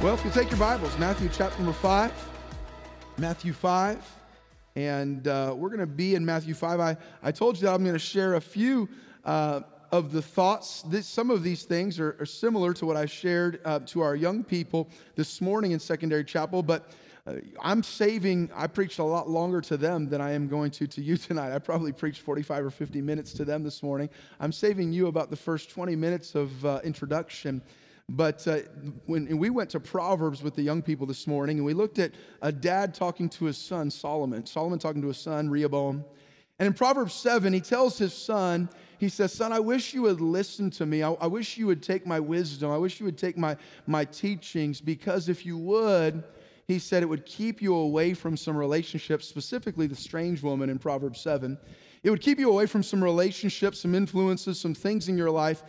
Well, if you take your Bibles, Matthew chapter number 5, Matthew 5, and uh, we're going to be in Matthew 5. I, I told you that I'm going to share a few uh, of the thoughts. This, some of these things are, are, similar to what I shared uh, to our young people this morning in secondary chapel, but uh, I'm saving, I preached a lot longer to them than I am going to to you tonight. I probably preached 45 or 50 minutes to them this morning. I'm saving you about the first 20 minutes of uh, introduction. But uh, when we went to Proverbs with the young people this morning, and we looked at a dad talking to his son, Solomon, Solomon talking to his son, Rehoboam. And in Proverbs 7, he tells his son, he says, Son, I wish you would listen to me. I, I wish you would take my wisdom. I wish you would take my, my teachings, because if you would, he said it would keep you away from some relationships, specifically the strange woman in Proverbs 7. It would keep you away from some relationships, some influences, some things in your life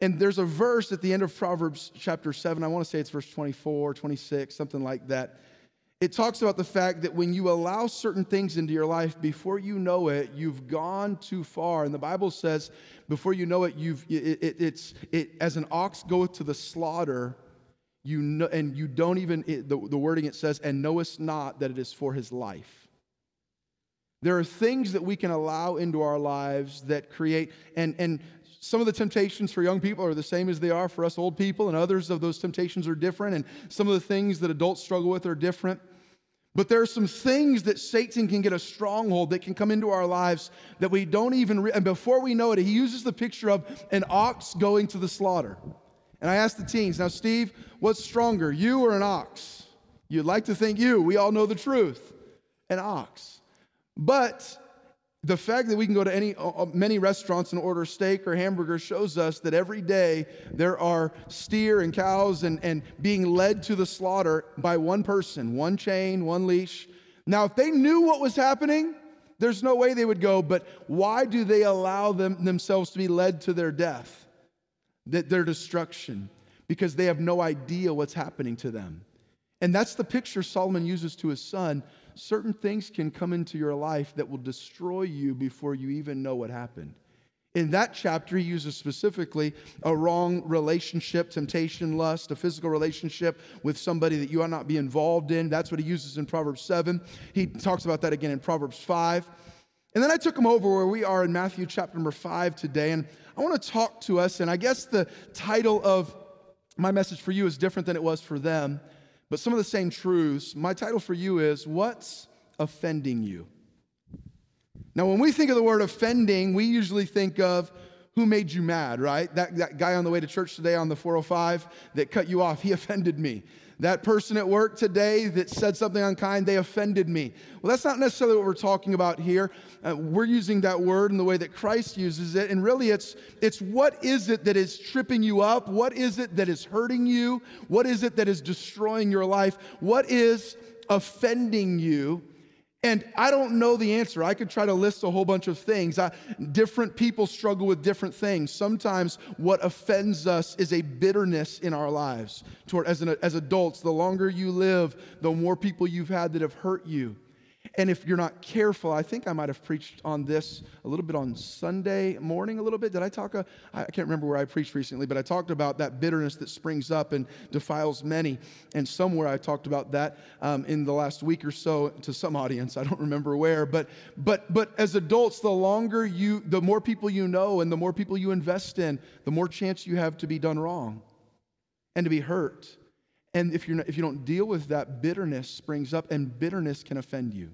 and there's a verse at the end of Proverbs chapter 7, I want to say it's verse 24, 26, something like that. It talks about the fact that when you allow certain things into your life, before you know it, you've gone too far. And the Bible says, before you know it, you've it, it, it's it, as an ox goeth to the slaughter, you know, and you don't even it, the, the wording it says, and knowest not that it is for his life. There are things that we can allow into our lives that create, and, and some of the temptations for young people are the same as they are for us old people, and others of those temptations are different, and some of the things that adults struggle with are different. But there are some things that Satan can get a stronghold that can come into our lives that we don't even, re- and before we know it, he uses the picture of an ox going to the slaughter. And I asked the teens, now, Steve, what's stronger, you or an ox? You'd like to think you. We all know the truth an ox. But the fact that we can go to any uh, uh, many restaurants and order steak or hamburger shows us that every day there are steer and cows and, and being led to the slaughter by one person one chain one leash. Now if they knew what was happening there's no way they would go but why do they allow them themselves to be led to their death that their destruction? Because they have no idea what's happening to them and that's the picture solomon uses to his son certain things can come into your life that will destroy you before you even know what happened. In that chapter, he uses specifically a wrong relationship, temptation, lust, a physical relationship with somebody that you ought not be involved in. That's what he uses in Proverbs 7. He talks about that again in Proverbs 5. And then I took him over where we are in Matthew chapter number 5 today. And I want to talk to us, and I guess the title of my message for you is different than it was for them but some of the same truths. My title for you is What's Offending You? Now, when we think of the word offending, we usually think of who made you mad, right? That, that guy on the way to church today on the 405 that cut you off, he offended me. That person at work today that said something unkind, they offended me. Well, that's not necessarily what we're talking about here. Uh, we're using that word in the way that Christ uses it. And really, it's, it's what is it that is tripping you up? What is it that is hurting you? What is it that is destroying your life? What is offending you? And I don't know the answer. I could try to list a whole bunch of things. I, different people struggle with different things. Sometimes what offends us is a bitterness in our lives. Toward, as, an, as adults, the longer you live, the more people you've had that have hurt you. And if you're not careful, I think I might have preached on this a little bit on Sunday morning, a little bit. Did I talk? A, I can't remember where I preached recently, but I talked about that bitterness that springs up and defiles many. And somewhere I talked about that um, in the last week or so to some audience. I don't remember where. But, but, but as adults, the longer you, the more people you know and the more people you invest in, the more chance you have to be done wrong and to be hurt. And if, you're not, if you don't deal with that, bitterness springs up, and bitterness can offend you.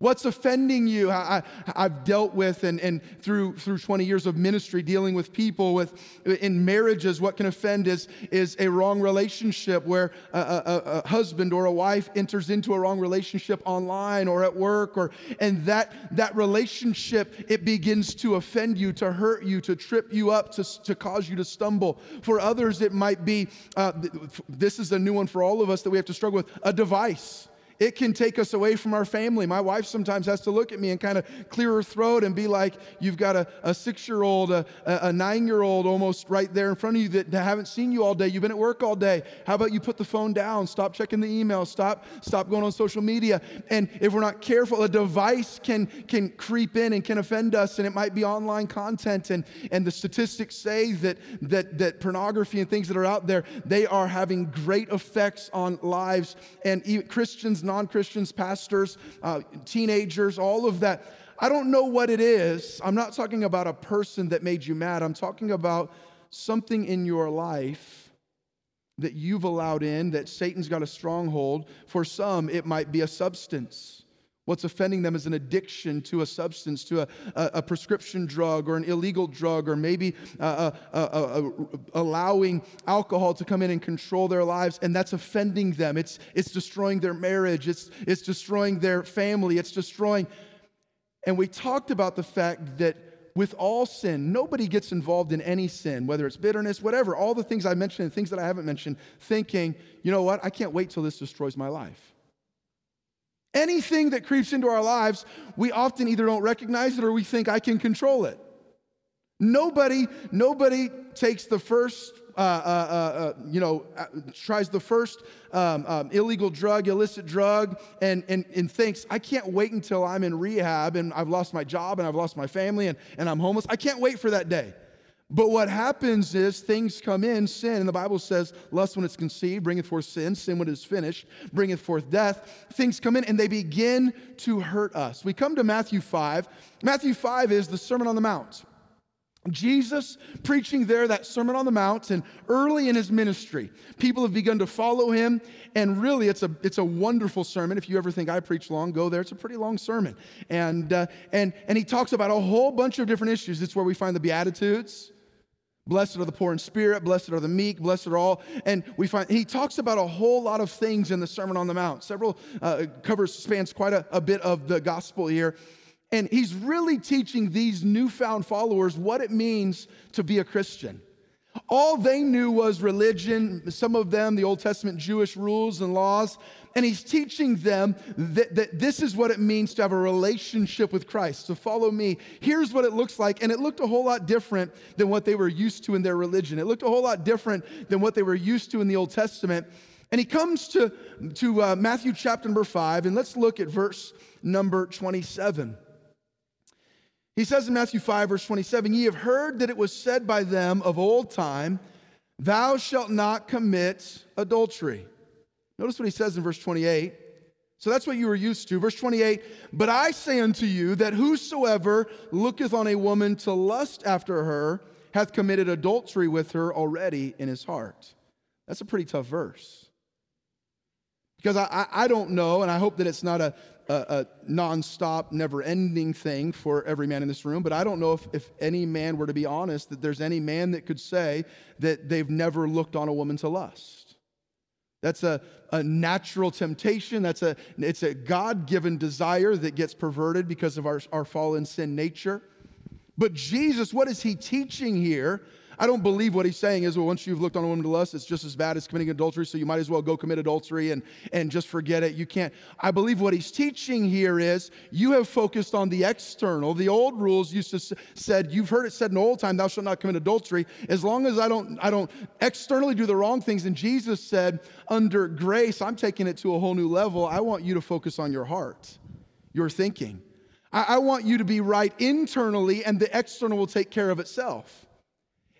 What's offending you? I, have dealt with, and, and through, through 20 years of ministry, dealing with people with, in marriages, what can offend is, is a wrong relationship where a, a, a husband or a wife enters into a wrong relationship online or at work, or, and that, that relationship, it begins to offend you, to hurt you, to trip you up, to, to cause you to stumble. For others, it might be uh, this is a new one for all of us that we have to struggle with a device It can take us away from our family. My wife sometimes has to look at me and kind of clear her throat and be like, You've got a, a six year old, a, a nine year old almost right there in front of you that haven't seen you all day. You've been at work all day. How about you put the phone down? Stop checking the email. Stop, stop going on social media. And if we're not careful, a device can, can creep in and can offend us, and it might be online content. And, and the statistics say that, that, that pornography and things that are out there, they are having great effects on lives. And even Christians, non Christians, pastors, uh, teenagers, all of that. I don't know what it is. I'm not talking about a person that made you mad. I'm talking about something in your life that you've allowed in, that Satan's got a stronghold. For some, it might be a substance. What's offending them is an addiction to a substance, to a, a, a prescription drug or an illegal drug, or maybe uh, uh, uh, allowing alcohol to come in and control their lives, and that's offending them. It's, it's destroying their marriage, it's, it's destroying their family, it's destroying. And we talked about the fact that with all sin, nobody gets involved in any sin, whether it's bitterness, whatever, all the things I mentioned and things that I haven't mentioned, thinking, you know what, I can't wait till this destroys my life. Anything that creeps into our lives, we often either don't recognize it or we think I can control it. Nobody, nobody takes the first, uh, uh, uh, uh you know, uh, tries the first um, um, illegal drug, illicit drug, and, and, and thinks, I can't wait until I'm in rehab and I've lost my job and I've lost my family and, and I'm homeless. I can't wait for that day. But what happens is things come in, sin, and the Bible says, lust when it's conceived, bringeth forth sin, sin when it is finished, bringeth forth death. Things come in and they begin to hurt us. We come to Matthew 5. Matthew 5 is the Sermon on the Mount. Jesus preaching there that Sermon on the Mount, and early in his ministry, people have begun to follow him. And really, it's a, it's a wonderful sermon. If you ever think I preach long, go there. It's a pretty long sermon. And, uh, and, and he talks about a whole bunch of different issues. It's where we find the Beatitudes. Blessed are the poor in spirit, blessed are the meek, blessed are all. And we find he talks about a whole lot of things in the Sermon on the Mount. Several uh, covers, spans quite a, a bit of the gospel here. And he's really teaching these newfound followers what it means to be a Christian. All they knew was religion, some of them, the Old Testament Jewish rules and laws. And he's teaching them that, that, this is what it means to have a relationship with Christ, to follow me. Here's what it looks like. And it looked a whole lot different than what they were used to in their religion. It looked a whole lot different than what they were used to in the Old Testament. And he comes to, to uh, Matthew chapter number five, and let's look at verse number 27. He says in Matthew 5, verse 27, Ye have heard that it was said by them of old time, Thou shalt not commit adultery. Notice what he says in verse 28. So that's what you were used to. Verse 28 But I say unto you that whosoever looketh on a woman to lust after her hath committed adultery with her already in his heart. That's a pretty tough verse. Because I, I, don't know, and I hope that it's not a, a, a non-stop, never-ending thing for every man in this room, but I don't know if, if any man were to be honest, that there's any man that could say that they've never looked on a woman to lust. That's a, a natural temptation. That's a, it's a God given desire that gets perverted because of our, our fallen sin nature. But Jesus, what is he teaching here? I don't believe what he's saying is, well, once you've looked on a woman to lust, it's just as bad as committing adultery, so you might as well go commit adultery and, and just forget it. You can't. I believe what he's teaching here is you have focused on the external. The old rules used to said, you've heard it said in the old time, thou shalt not commit adultery. As long as I don't, I don't externally do the wrong things. And Jesus said, under grace, I'm taking it to a whole new level. I want you to focus on your heart, your thinking. I, I want you to be right internally, and the external will take care of itself.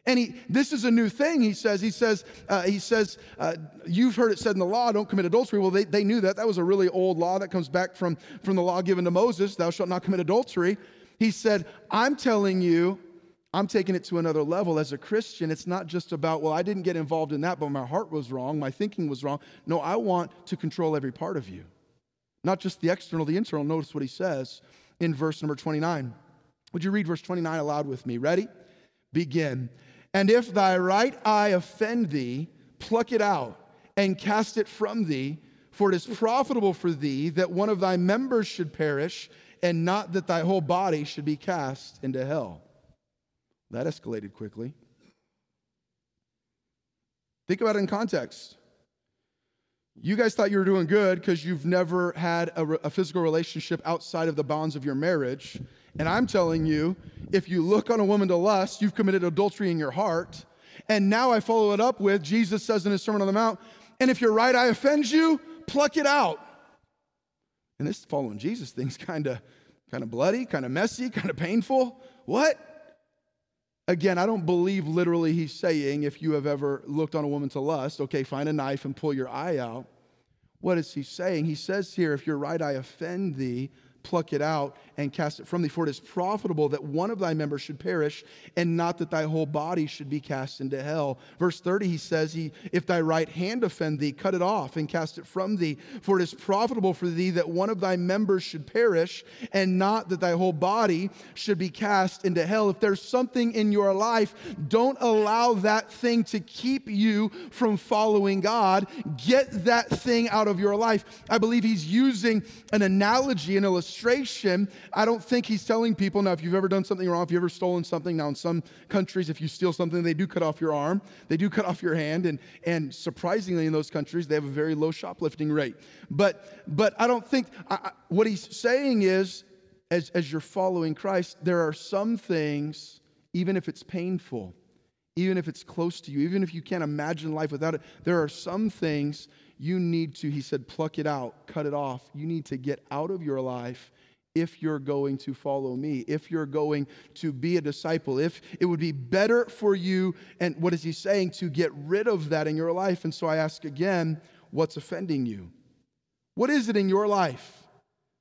And he, this is a new thing. He says, he says, uh, he says, uh, you've heard it said in the law, don't commit adultery. Well, they, they knew that. That was a really old law that comes back from, from the law given to Moses. Thou shalt not commit adultery. He said, I'm telling you, I'm taking it to another level. As a Christian, it's not just about, well, I didn't get involved in that, but my heart was wrong, my thinking was wrong. No, I want to control every part of you, not just the external, the internal. Notice what he says in verse number 29. Would you read verse 29 aloud with me? Ready? Begin. And if thy right eye offend thee, pluck it out and cast it from thee, for it is profitable for thee that one of thy members should perish, and not that thy whole body should be cast into hell. That escalated quickly. Think about it in context. You guys thought you were doing good because you've never had a, a, physical relationship outside of the bounds of your marriage. And I'm telling you, if you look on a woman to lust, you've committed adultery in your heart. And now I follow it up with Jesus says in his Sermon on the Mount, and if your right eye offends you, pluck it out. And this following Jesus thing's kind of kind of bloody, kind of messy, kind of painful. What? Again, I don't believe literally he's saying if you have ever looked on a woman to lust, okay, find a knife and pull your eye out. What is he saying? He says here, if your right eye offend thee, pluck it out and cast it from thee. For it is profitable that one of thy members should perish, and not that thy whole body should be cast into hell. Verse 30, he says, he, If thy right hand offend thee, cut it off and cast it from thee. For it is profitable for thee that one of thy members should perish, and not that thy whole body should be cast into hell. If there's something in your life, don't allow that thing to keep you from following God. Get that thing out of your life. I believe he's using an analogy, an illustration illustration, I don't think he's telling people now, if you've ever done something wrong, if you've ever stolen something, now in some countries, if you steal something, they do cut off your arm, they do cut off your hand, and, and surprisingly, in those countries, they have a very low shoplifting rate. But, but I don't think, I, what he's saying is, as, as you're following Christ, there are some things, even if it's painful, even if it's close to you, even if you can't imagine life without it, there are some things you need to, he said, pluck it out, cut it off. You need to get out of your life if you're going to follow me, if you're going to be a disciple, if it would be better for you, and what is he saying, to get rid of that in your life. And so I ask again, what's offending you? What is it in your life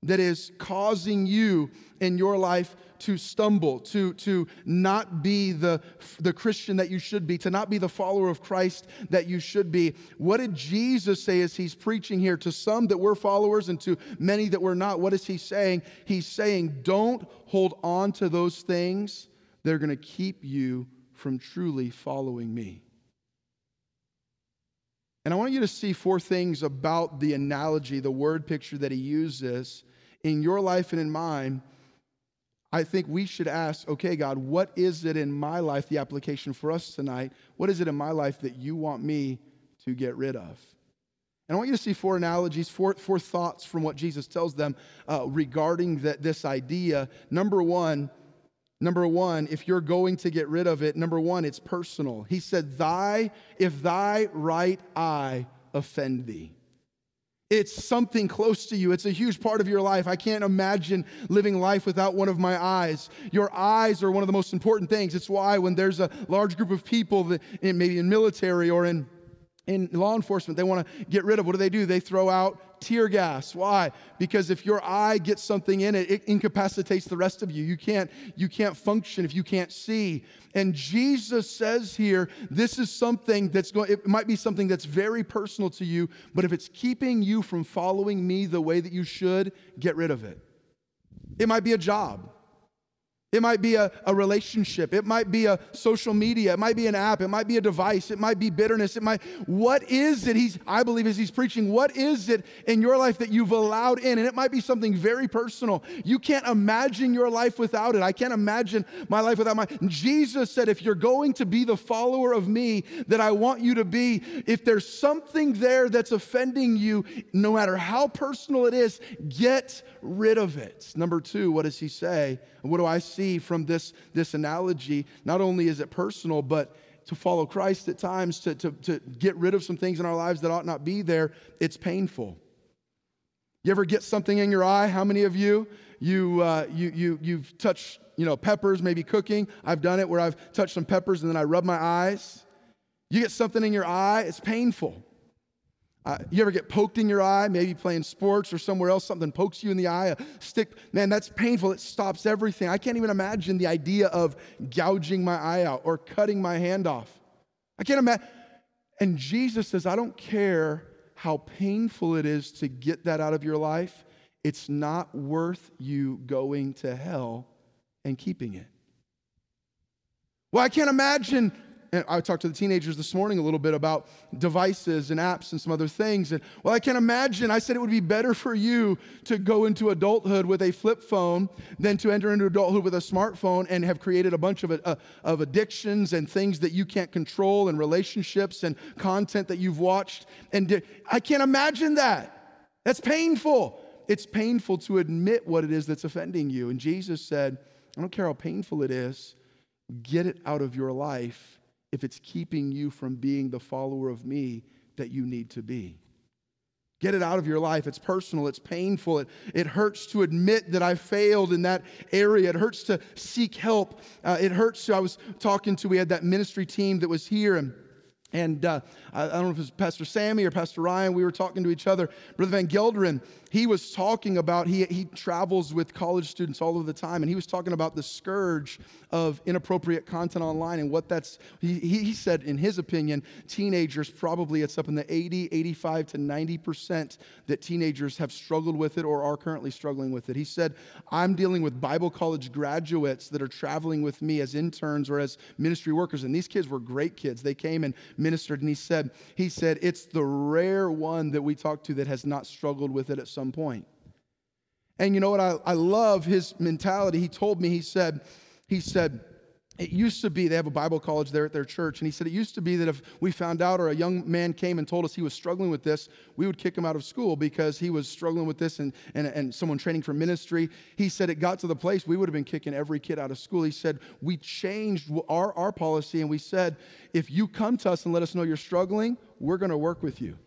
that is causing you in your life to stumble, to, to not be the, the Christian that you should be, to not be the follower of Christ that you should be. What did Jesus say as he's preaching here to some that were followers and to many that were not? What is he saying? He's saying, don't hold on to those things They're going to keep you from truly following me. And I want you to see four things about the analogy, the word picture that he uses in your life and in mine I think we should ask, okay, God, what is it in my life, the application for us tonight? What is it in my life that you want me to get rid of? And I want you to see four analogies, four, four thoughts from what Jesus tells them uh, regarding that, this idea. Number one, number one, if you're going to get rid of it, number one, it's personal. He said, Thy, if thy right eye offend thee. It's something close to you. It's a huge part of your life. I can't imagine living life without one of my eyes. Your eyes are one of the most important things. It's why when there's a large group of people, that, maybe in military or in in law enforcement, they want to get rid of. What do they do? They throw out tear gas. Why? Because if your eye gets something in it, it incapacitates the rest of you. You can't, you can't function if you can't see. And Jesus says here, this is something that's going, it might be something that's very personal to you, but if it's keeping you from following me the way that you should, get rid of it. It might be a job. It might be a, a relationship. It might be a social media. It might be an app. It might be a device. It might be bitterness. It might, what is it? He's, I believe as he's preaching, what is it in your life that you've allowed in? And it might be something very personal. You can't imagine your life without it. I can't imagine my life without my, Jesus said, if you're going to be the follower of me that I want you to be, if there's something there that's offending you, no matter how personal it is, get rid of it. Number two, what does he say? what do I see from this, this analogy? Not only is it personal, but to follow Christ at times, to, to, to get rid of some things in our lives that ought not be there, it's painful. You ever get something in your eye? How many of you? You, uh, you, you, you've touched you know, peppers, maybe cooking. I've done it where I've touched some peppers and then I rub my eyes. You get something in your eye, it's painful. Uh, you ever get poked in your eye, maybe playing sports or somewhere else, something pokes you in the eye, a stick, man, that's painful. It stops everything. I can't even imagine the idea of gouging my eye out or cutting my hand off. I can't imagine. And Jesus says, I don't care how painful it is to get that out of your life, it's not worth you going to hell and keeping it. Well, I can't imagine and I talked to the teenagers this morning a little bit about devices and apps and some other things. And well, I can't imagine, I said it would be better for you to go into adulthood with a flip phone than to enter into adulthood with a smartphone and have created a bunch of, uh, of addictions and things that you can't control and relationships and content that you've watched. And I can't imagine that. That's painful. It's painful to admit what it is that's offending you. And Jesus said, I don't care how painful it is, get it out of your life if it's keeping you from being the follower of me that you need to be. Get it out of your life. It's personal, it's painful, it, it hurts to admit that I failed in that area. It hurts to seek help. Uh, it hurts to, I was talking to, we had that ministry team that was here and and uh, I don't know if it was Pastor Sammy or Pastor Ryan, we were talking to each other. Brother Van Gelderen, he was talking about, he, he travels with college students all of the time, and he was talking about the scourge of inappropriate content online and what that's, he, he said, in his opinion, teenagers probably it's up in the 80, 85 to 90% that teenagers have struggled with it or are currently struggling with it. He said, I'm dealing with Bible college graduates that are traveling with me as interns or as ministry workers, and these kids were great kids. They came and ministered, and he said, he said, it's the rare one that we talk to that has not struggled with it at some point. And you know what? I, I love his mentality. He told me, he said, he said, it used to be, they have a Bible college there at their church, and he said it used to be that if we found out or a young man came and told us he was struggling with this, we would kick him out of school because he was struggling with this and, and, and someone training for ministry. He said it got to the place we would have been kicking every kid out of school. He said, We changed our, our policy and we said, if you come to us and let us know you're struggling, we're going to work with you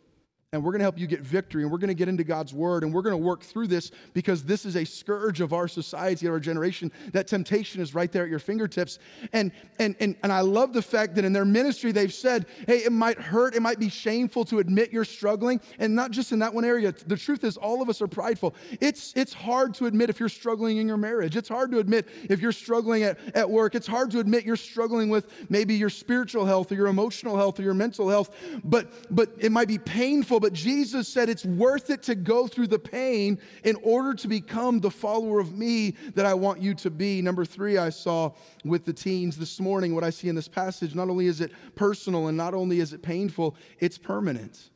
and we're going to help you get victory and we're going to get into God's word and we're going to work through this because this is a scourge of our society, of our generation. That temptation is right there at your fingertips. And, and, and, and I love the fact that in their ministry, they've said, hey, it might hurt, it might be shameful to admit you're struggling. And not just in that one area. The truth is, all of us are prideful. It's, it's hard to admit if you're struggling in your marriage. It's hard to admit if you're struggling at, at work. It's hard to admit you're struggling with maybe your spiritual health or your emotional health or your mental health. But, but it might be painful but Jesus said it's worth it to go through the pain in order to become the follower of me that I want you to be. Number three, I saw with the teens this morning, what I see in this passage, not only is it personal and not only is it painful, it's permanent.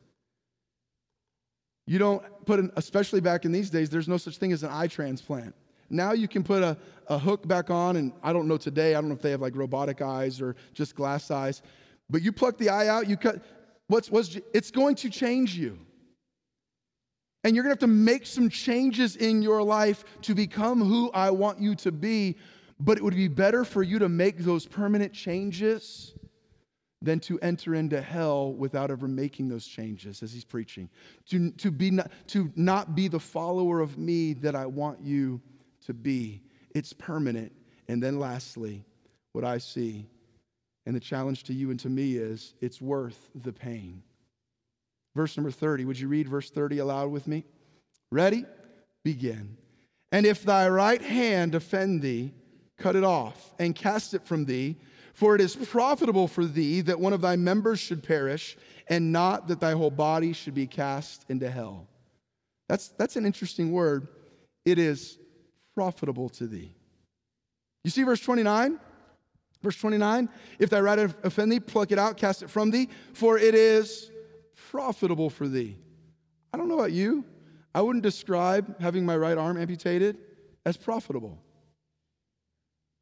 You don't put an, especially back in these days, there's no such thing as an eye transplant. Now you can put a, a hook back on, and I don't know today, I don't know if they have like robotic eyes or just glass eyes, but you pluck the eye out, you cut, what's, what's it's going to change you. And you're going to have to make some changes in your life to become who I want you to be. But it would be better for you to make those permanent changes than to enter into hell without ever making those changes as he's preaching. To, to, be not, to not be the follower of me that I want you to be. It's permanent. And then lastly, what I see and the challenge to you and to me is it's worth the pain. Verse number 30. Would you read verse 30 aloud with me? Ready? Begin. And if thy right hand offend thee, cut it off and cast it from thee, for it is profitable for thee that one of thy members should perish, and not that thy whole body should be cast into hell. That's, that's an interesting word. It is profitable to thee. You see verse 29? Verse 29 If thy right offend thee, pluck it out, cast it from thee, for it is profitable for thee. I don't know about you. I wouldn't describe having my right arm amputated as profitable.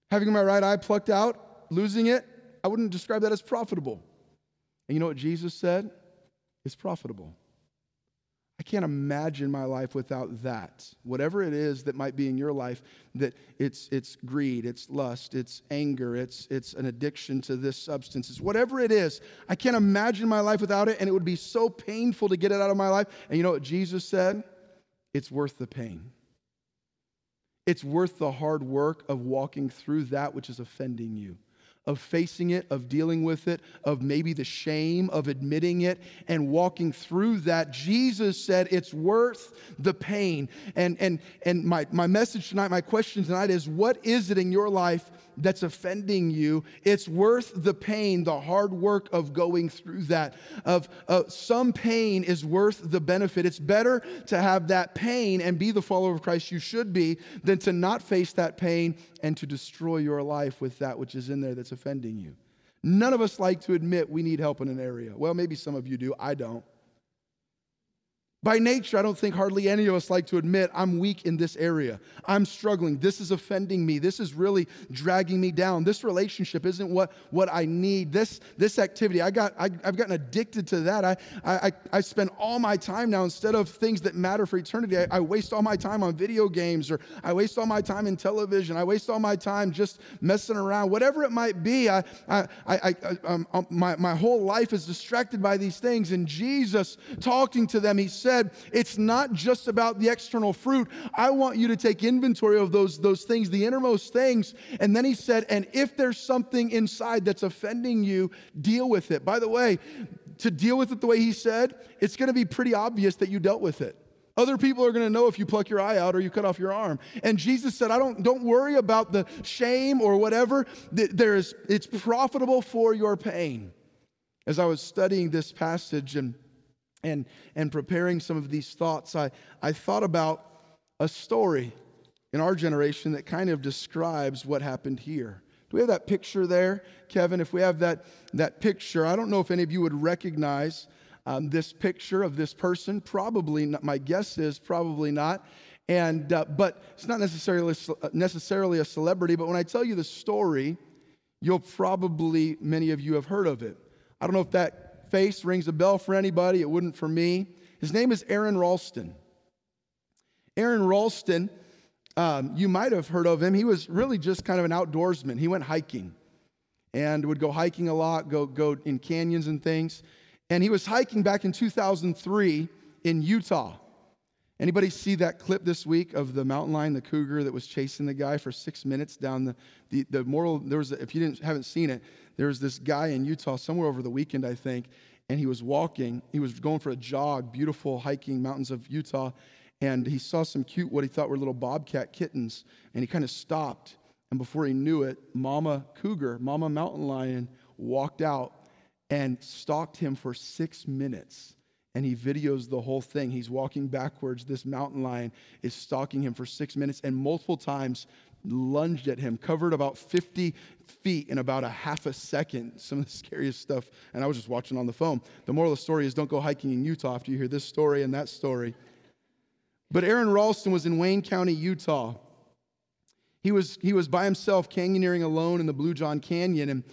Having my right eye plucked out, losing it, I wouldn't describe that as profitable. And you know what Jesus said? It's profitable. I can't imagine my life without that. Whatever it is that might be in your life, that it's, it's greed, it's lust, it's anger, it's, it's an addiction to this substance, it's whatever it is, I can't imagine my life without it, and it would be so painful to get it out of my life. And you know what Jesus said? It's worth the pain. It's worth the hard work of walking through that which is offending you of facing it, of dealing with it, of maybe the shame of admitting it and walking through that. Jesus said it's worth the pain. And, and, and my, my message tonight, my question tonight is what is it in your life that's offending you? It's worth the pain, the hard work of going through that. Of uh, some pain is worth the benefit. It's better to have that pain and be the follower of Christ you should be than to not face that pain and to destroy your life with that which is in there that's offending you. None of us like to admit we need help in an area. Well, maybe some of you do. I don't. By nature, I don't think hardly any of us like to admit I'm weak in this area. I'm struggling. This is offending me. This is really dragging me down. This relationship isn't what, what I need. This, this activity, I got, I, have gotten addicted to that. I, I, I spend all my time now, instead of things that matter for eternity, I, I waste all my time on video games or I waste all my time in television. I waste all my time just messing around. Whatever it might be, I, I, I, I um, um, my, my whole life is distracted by these things. And Jesus, talking to them, he said, said, it's not just about the external fruit. I want you to take inventory of those, those things, the innermost things. And then he said, and if there's something inside that's offending you, deal with it. By the way, to deal with it the way he said, it's going to be pretty obvious that you dealt with it. Other people are going to know if you pluck your eye out or you cut off your arm. And Jesus said, I don't, don't worry about the shame or whatever. There is, it's profitable for your pain. As I was studying this passage and and, and preparing some of these thoughts, I, I thought about a story in our generation that kind of describes what happened here. Do we have that picture there, Kevin? If we have that, that picture, I don't know if any of you would recognize um, this picture of this person. Probably not. My guess is probably not. And, uh, but it's not necessarily, necessarily a celebrity, but when I tell you the story, you'll probably, many of you have heard of it. I don't know if that face rings a bell for anybody. It wouldn't for me. His name is Aron Ralston. Aron Ralston, um, you might have heard of him. He was really just kind of an outdoorsman. He went hiking and would go hiking a lot, go, go in canyons and things. And he was hiking back in 2003 in Utah. Anybody see that clip this week of the mountain lion, the cougar that was chasing the guy for six minutes down the, the, the moral? There was, if you didn't, haven't seen it, there was this guy in Utah somewhere over the weekend, I think, and he was walking. He was going for a jog, beautiful hiking mountains of Utah, and he saw some cute, what he thought were little bobcat kittens, and he kind of stopped. And before he knew it, Mama Cougar, Mama Mountain Lion, walked out and stalked him for six minutes and he videos the whole thing. He's walking backwards. This mountain lion is stalking him for six minutes and multiple times lunged at him, covered about 50 feet in about a half a second. Some of the scariest stuff. And I was just watching on the phone. The moral of the story is don't go hiking in Utah after you hear this story and that story. But Aron Ralston was in Wayne County, Utah. He was, he was by himself, canyoneering alone in the Blue John Canyon. And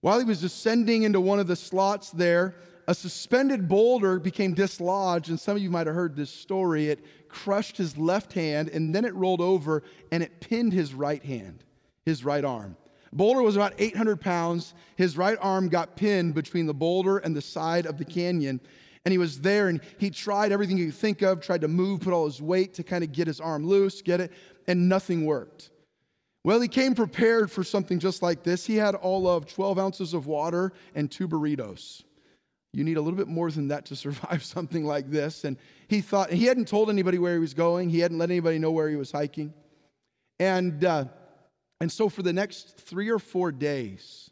while he was descending into one of the slots there, a suspended boulder became dislodged, and some of you might have heard this story. It crushed his left hand, and then it rolled over and it pinned his right hand, his right arm. Boulder was about 800 pounds. His right arm got pinned between the boulder and the side of the canyon. And he was there and he tried everything he could think of, tried to move, put all his weight to kind of get his arm loose, get it, and nothing worked. Well, he came prepared for something just like this. He had all of 12 ounces of water and two burritos. You need a little bit more than that to survive something like this. And he thought, he hadn't told anybody where he was going, he hadn't let anybody know where he was hiking. And, uh, and so for the next three or four days,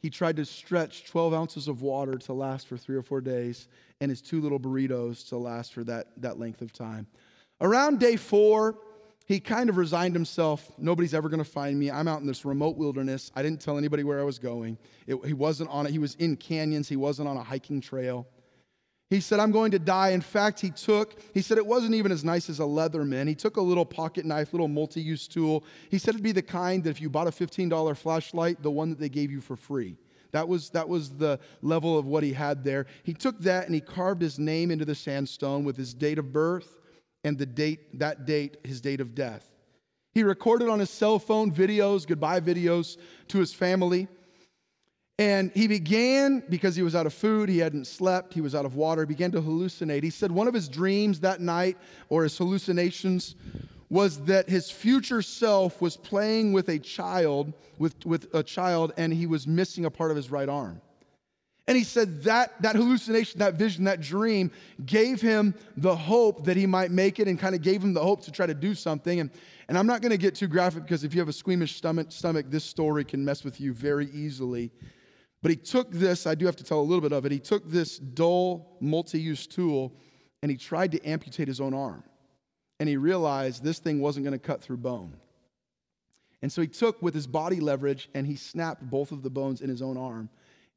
he tried to stretch 12 ounces of water to last for three or four days and his two little burritos to last for that, that length of time. Around day four, he kind of resigned himself. Nobody's ever going to find me. I'm out in this remote wilderness. I didn't tell anybody where I was going. It, he wasn't on it. He was in canyons. He wasn't on a hiking trail. He said, I'm going to die. In fact, he took, he said it wasn't even as nice as a Leatherman. He took a little pocket knife, little multi use tool. He said it'd be the kind that if you bought a $15 flashlight, the one that they gave you for free. That was, that was the level of what he had there. He took that and he carved his name into the sandstone with his date of birth and the date, that date, his date of death. He recorded on his cell phone videos, goodbye videos to his family. And he began, because he was out of food, he hadn't slept, he was out of water, began to hallucinate. He said one of his dreams that night, or his hallucinations, was that his future self was playing with a child, with, with a child, and he was missing a part of his right arm. And he said that, that hallucination, that vision, that dream gave him the hope that he might make it and kind of gave him the hope to try to do something. And, and I'm not going to get too graphic because if you have a squeamish stomach, stomach, this story can mess with you very easily. But he took this, I do have to tell a little bit of it. He took this dull, multi use tool and he tried to amputate his own arm. And he realized this thing wasn't going to cut through bone. And so he took with his body leverage and he snapped both of the bones in his own arm.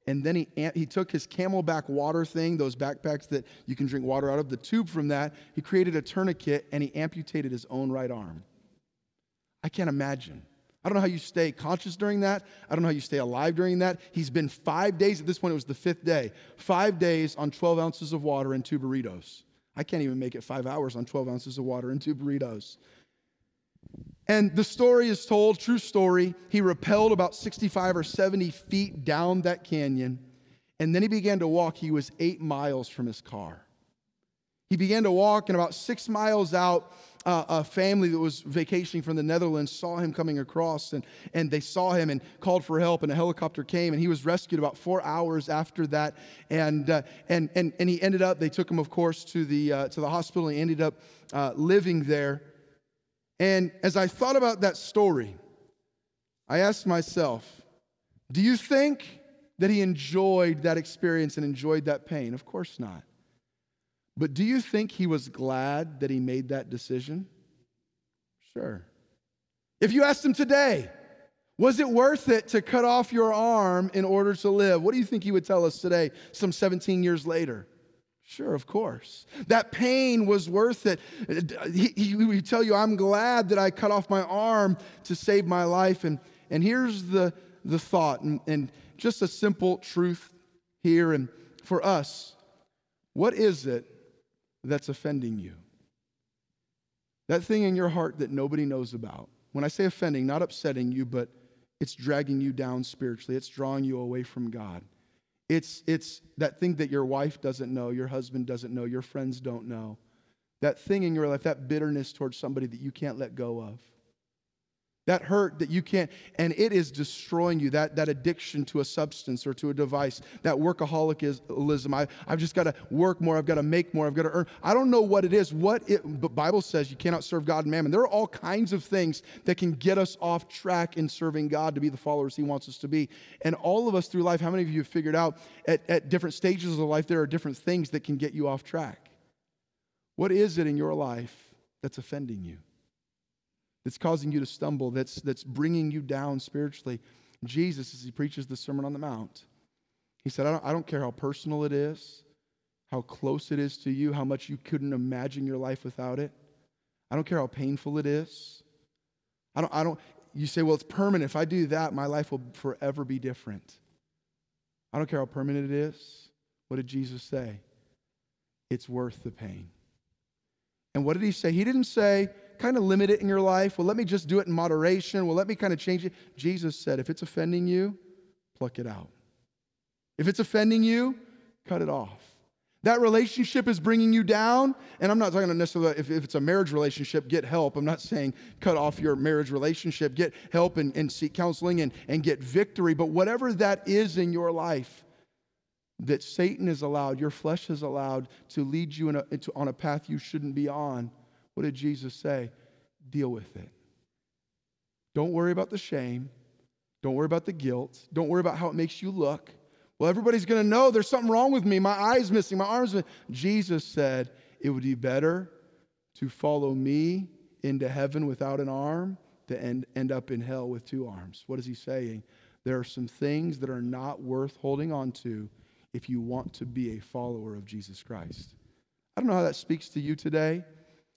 And then he, he took his CamelBak water thing, those backpacks that you can drink water out of, the tube from that. He created a tourniquet and he amputated his own right arm. I can't imagine. I don't know how you stay conscious during that. I don't know how you stay alive during that. He's been five days, at this point, it was the fifth day, five days on 12 ounces of water and two burritos. I can't even make it five hours on 12 ounces of water and two burritos. And the story is told, true story. He rappelled about 65 or 70 feet down that canyon. And then he began to walk. He was eight miles from his car. He began to walk, and about six miles out, uh, a family that was vacationing from the Netherlands saw him coming across, and, and they saw him and called for help, and a helicopter came, and he was rescued about four hours after that. And, uh, and, and, and he ended up, they took him, of course, to the, uh, to the hospital, and he ended up uh, living there. And as I thought about that story, I asked myself, do you think that he enjoyed that experience and enjoyed that pain? Of course not. But do you think he was glad that he made that decision? Sure. If you asked him today, was it worth it to cut off your arm in order to live? What do you think he would tell us today, some 17 years later? Sure, of course. That pain was worth it. He, would tell you, I'm glad that I cut off my arm to save my life. And, and here's the, the thought, and, and just a simple truth here. And for us, what is it that's offending you? That thing in your heart that nobody knows about. When I say offending, not upsetting you, but it's dragging you down spiritually, it's drawing you away from God. It's, it's that thing that your wife doesn't know, your husband doesn't know, your friends don't know. That thing in your life, that bitterness towards somebody that you can't let go of. That hurt that you can't, and it is destroying you. That, that addiction to a substance or to a device, that workaholism. I, I've just got to work more. I've got to make more. I've got to earn. I don't know what it is. What it, but Bible says you cannot serve God and mammon. There are all kinds of things that can get us off track in serving God to be the followers He wants us to be. And all of us through life, how many of you have figured out at, at different stages of life, there are different things that can get you off track? What is it in your life that's offending you? That's causing you to stumble, that's, that's bringing you down spiritually. Jesus, as he preaches the Sermon on the Mount, he said, I don't, I don't care how personal it is, how close it is to you, how much you couldn't imagine your life without it. I don't care how painful it is. I don't, I don't, you say, well, it's permanent. If I do that, my life will forever be different. I don't care how permanent it is. What did Jesus say? It's worth the pain. And what did he say? He didn't say, kind of limit it in your life. Well, let me just do it in moderation. Well, let me kind of change it. Jesus said, if it's offending you, pluck it out. If it's offending you, cut it off. That relationship is bringing you down, and I'm not talking necessarily if, if it's a marriage relationship, get help. I'm not saying cut off your marriage relationship, get help and, and seek counseling and, and get victory. But whatever that is in your life, that Satan has allowed, your flesh has allowed to lead you a, into, on a path you shouldn't be on, what did Jesus say? Deal with it. Don't worry about the shame. Don't worry about the guilt. Don't worry about how it makes you look. Well, everybody's going to know there's something wrong with me. My eye's missing, my arm's missing. Jesus said it would be better to follow me into heaven without an arm to end, end up in hell with two arms. What is he saying? There are some things that are not worth holding on to if you want to be a follower of Jesus Christ. I don't know how that speaks to you today.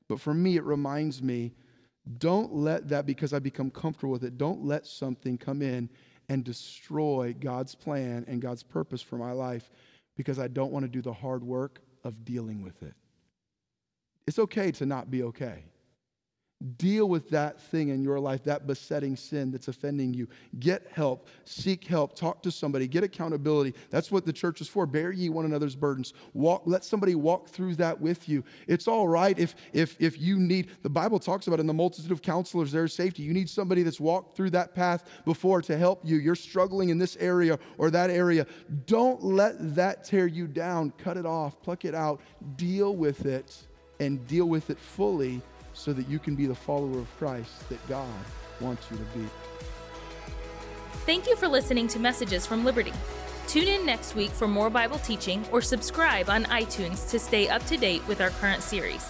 But for me, it reminds me don't let that, because I become comfortable with it, don't let something come in and destroy God's plan and God's purpose for my life because I don't want to do the hard work of dealing with it. It's okay to not be okay. Deal with that thing in your life, that besetting sin that's offending you. Get help, seek help, talk to somebody, get accountability. That's what the church is for. Bear ye one another's burdens. Walk, let somebody walk through that with you. It's all right if if if you need, the Bible talks about in the multitude of counselors, there's safety. You need somebody that's walked through that path before to help you. You're struggling in this area or that area. Don't let that tear you down. Cut it off, pluck it out, deal with it, and deal with it fully so that you can be the follower of Christ that God wants you to be. Thank you for listening to Messages from Liberty. Tune in next week for more Bible teaching or subscribe on iTunes to stay up to date with our current series.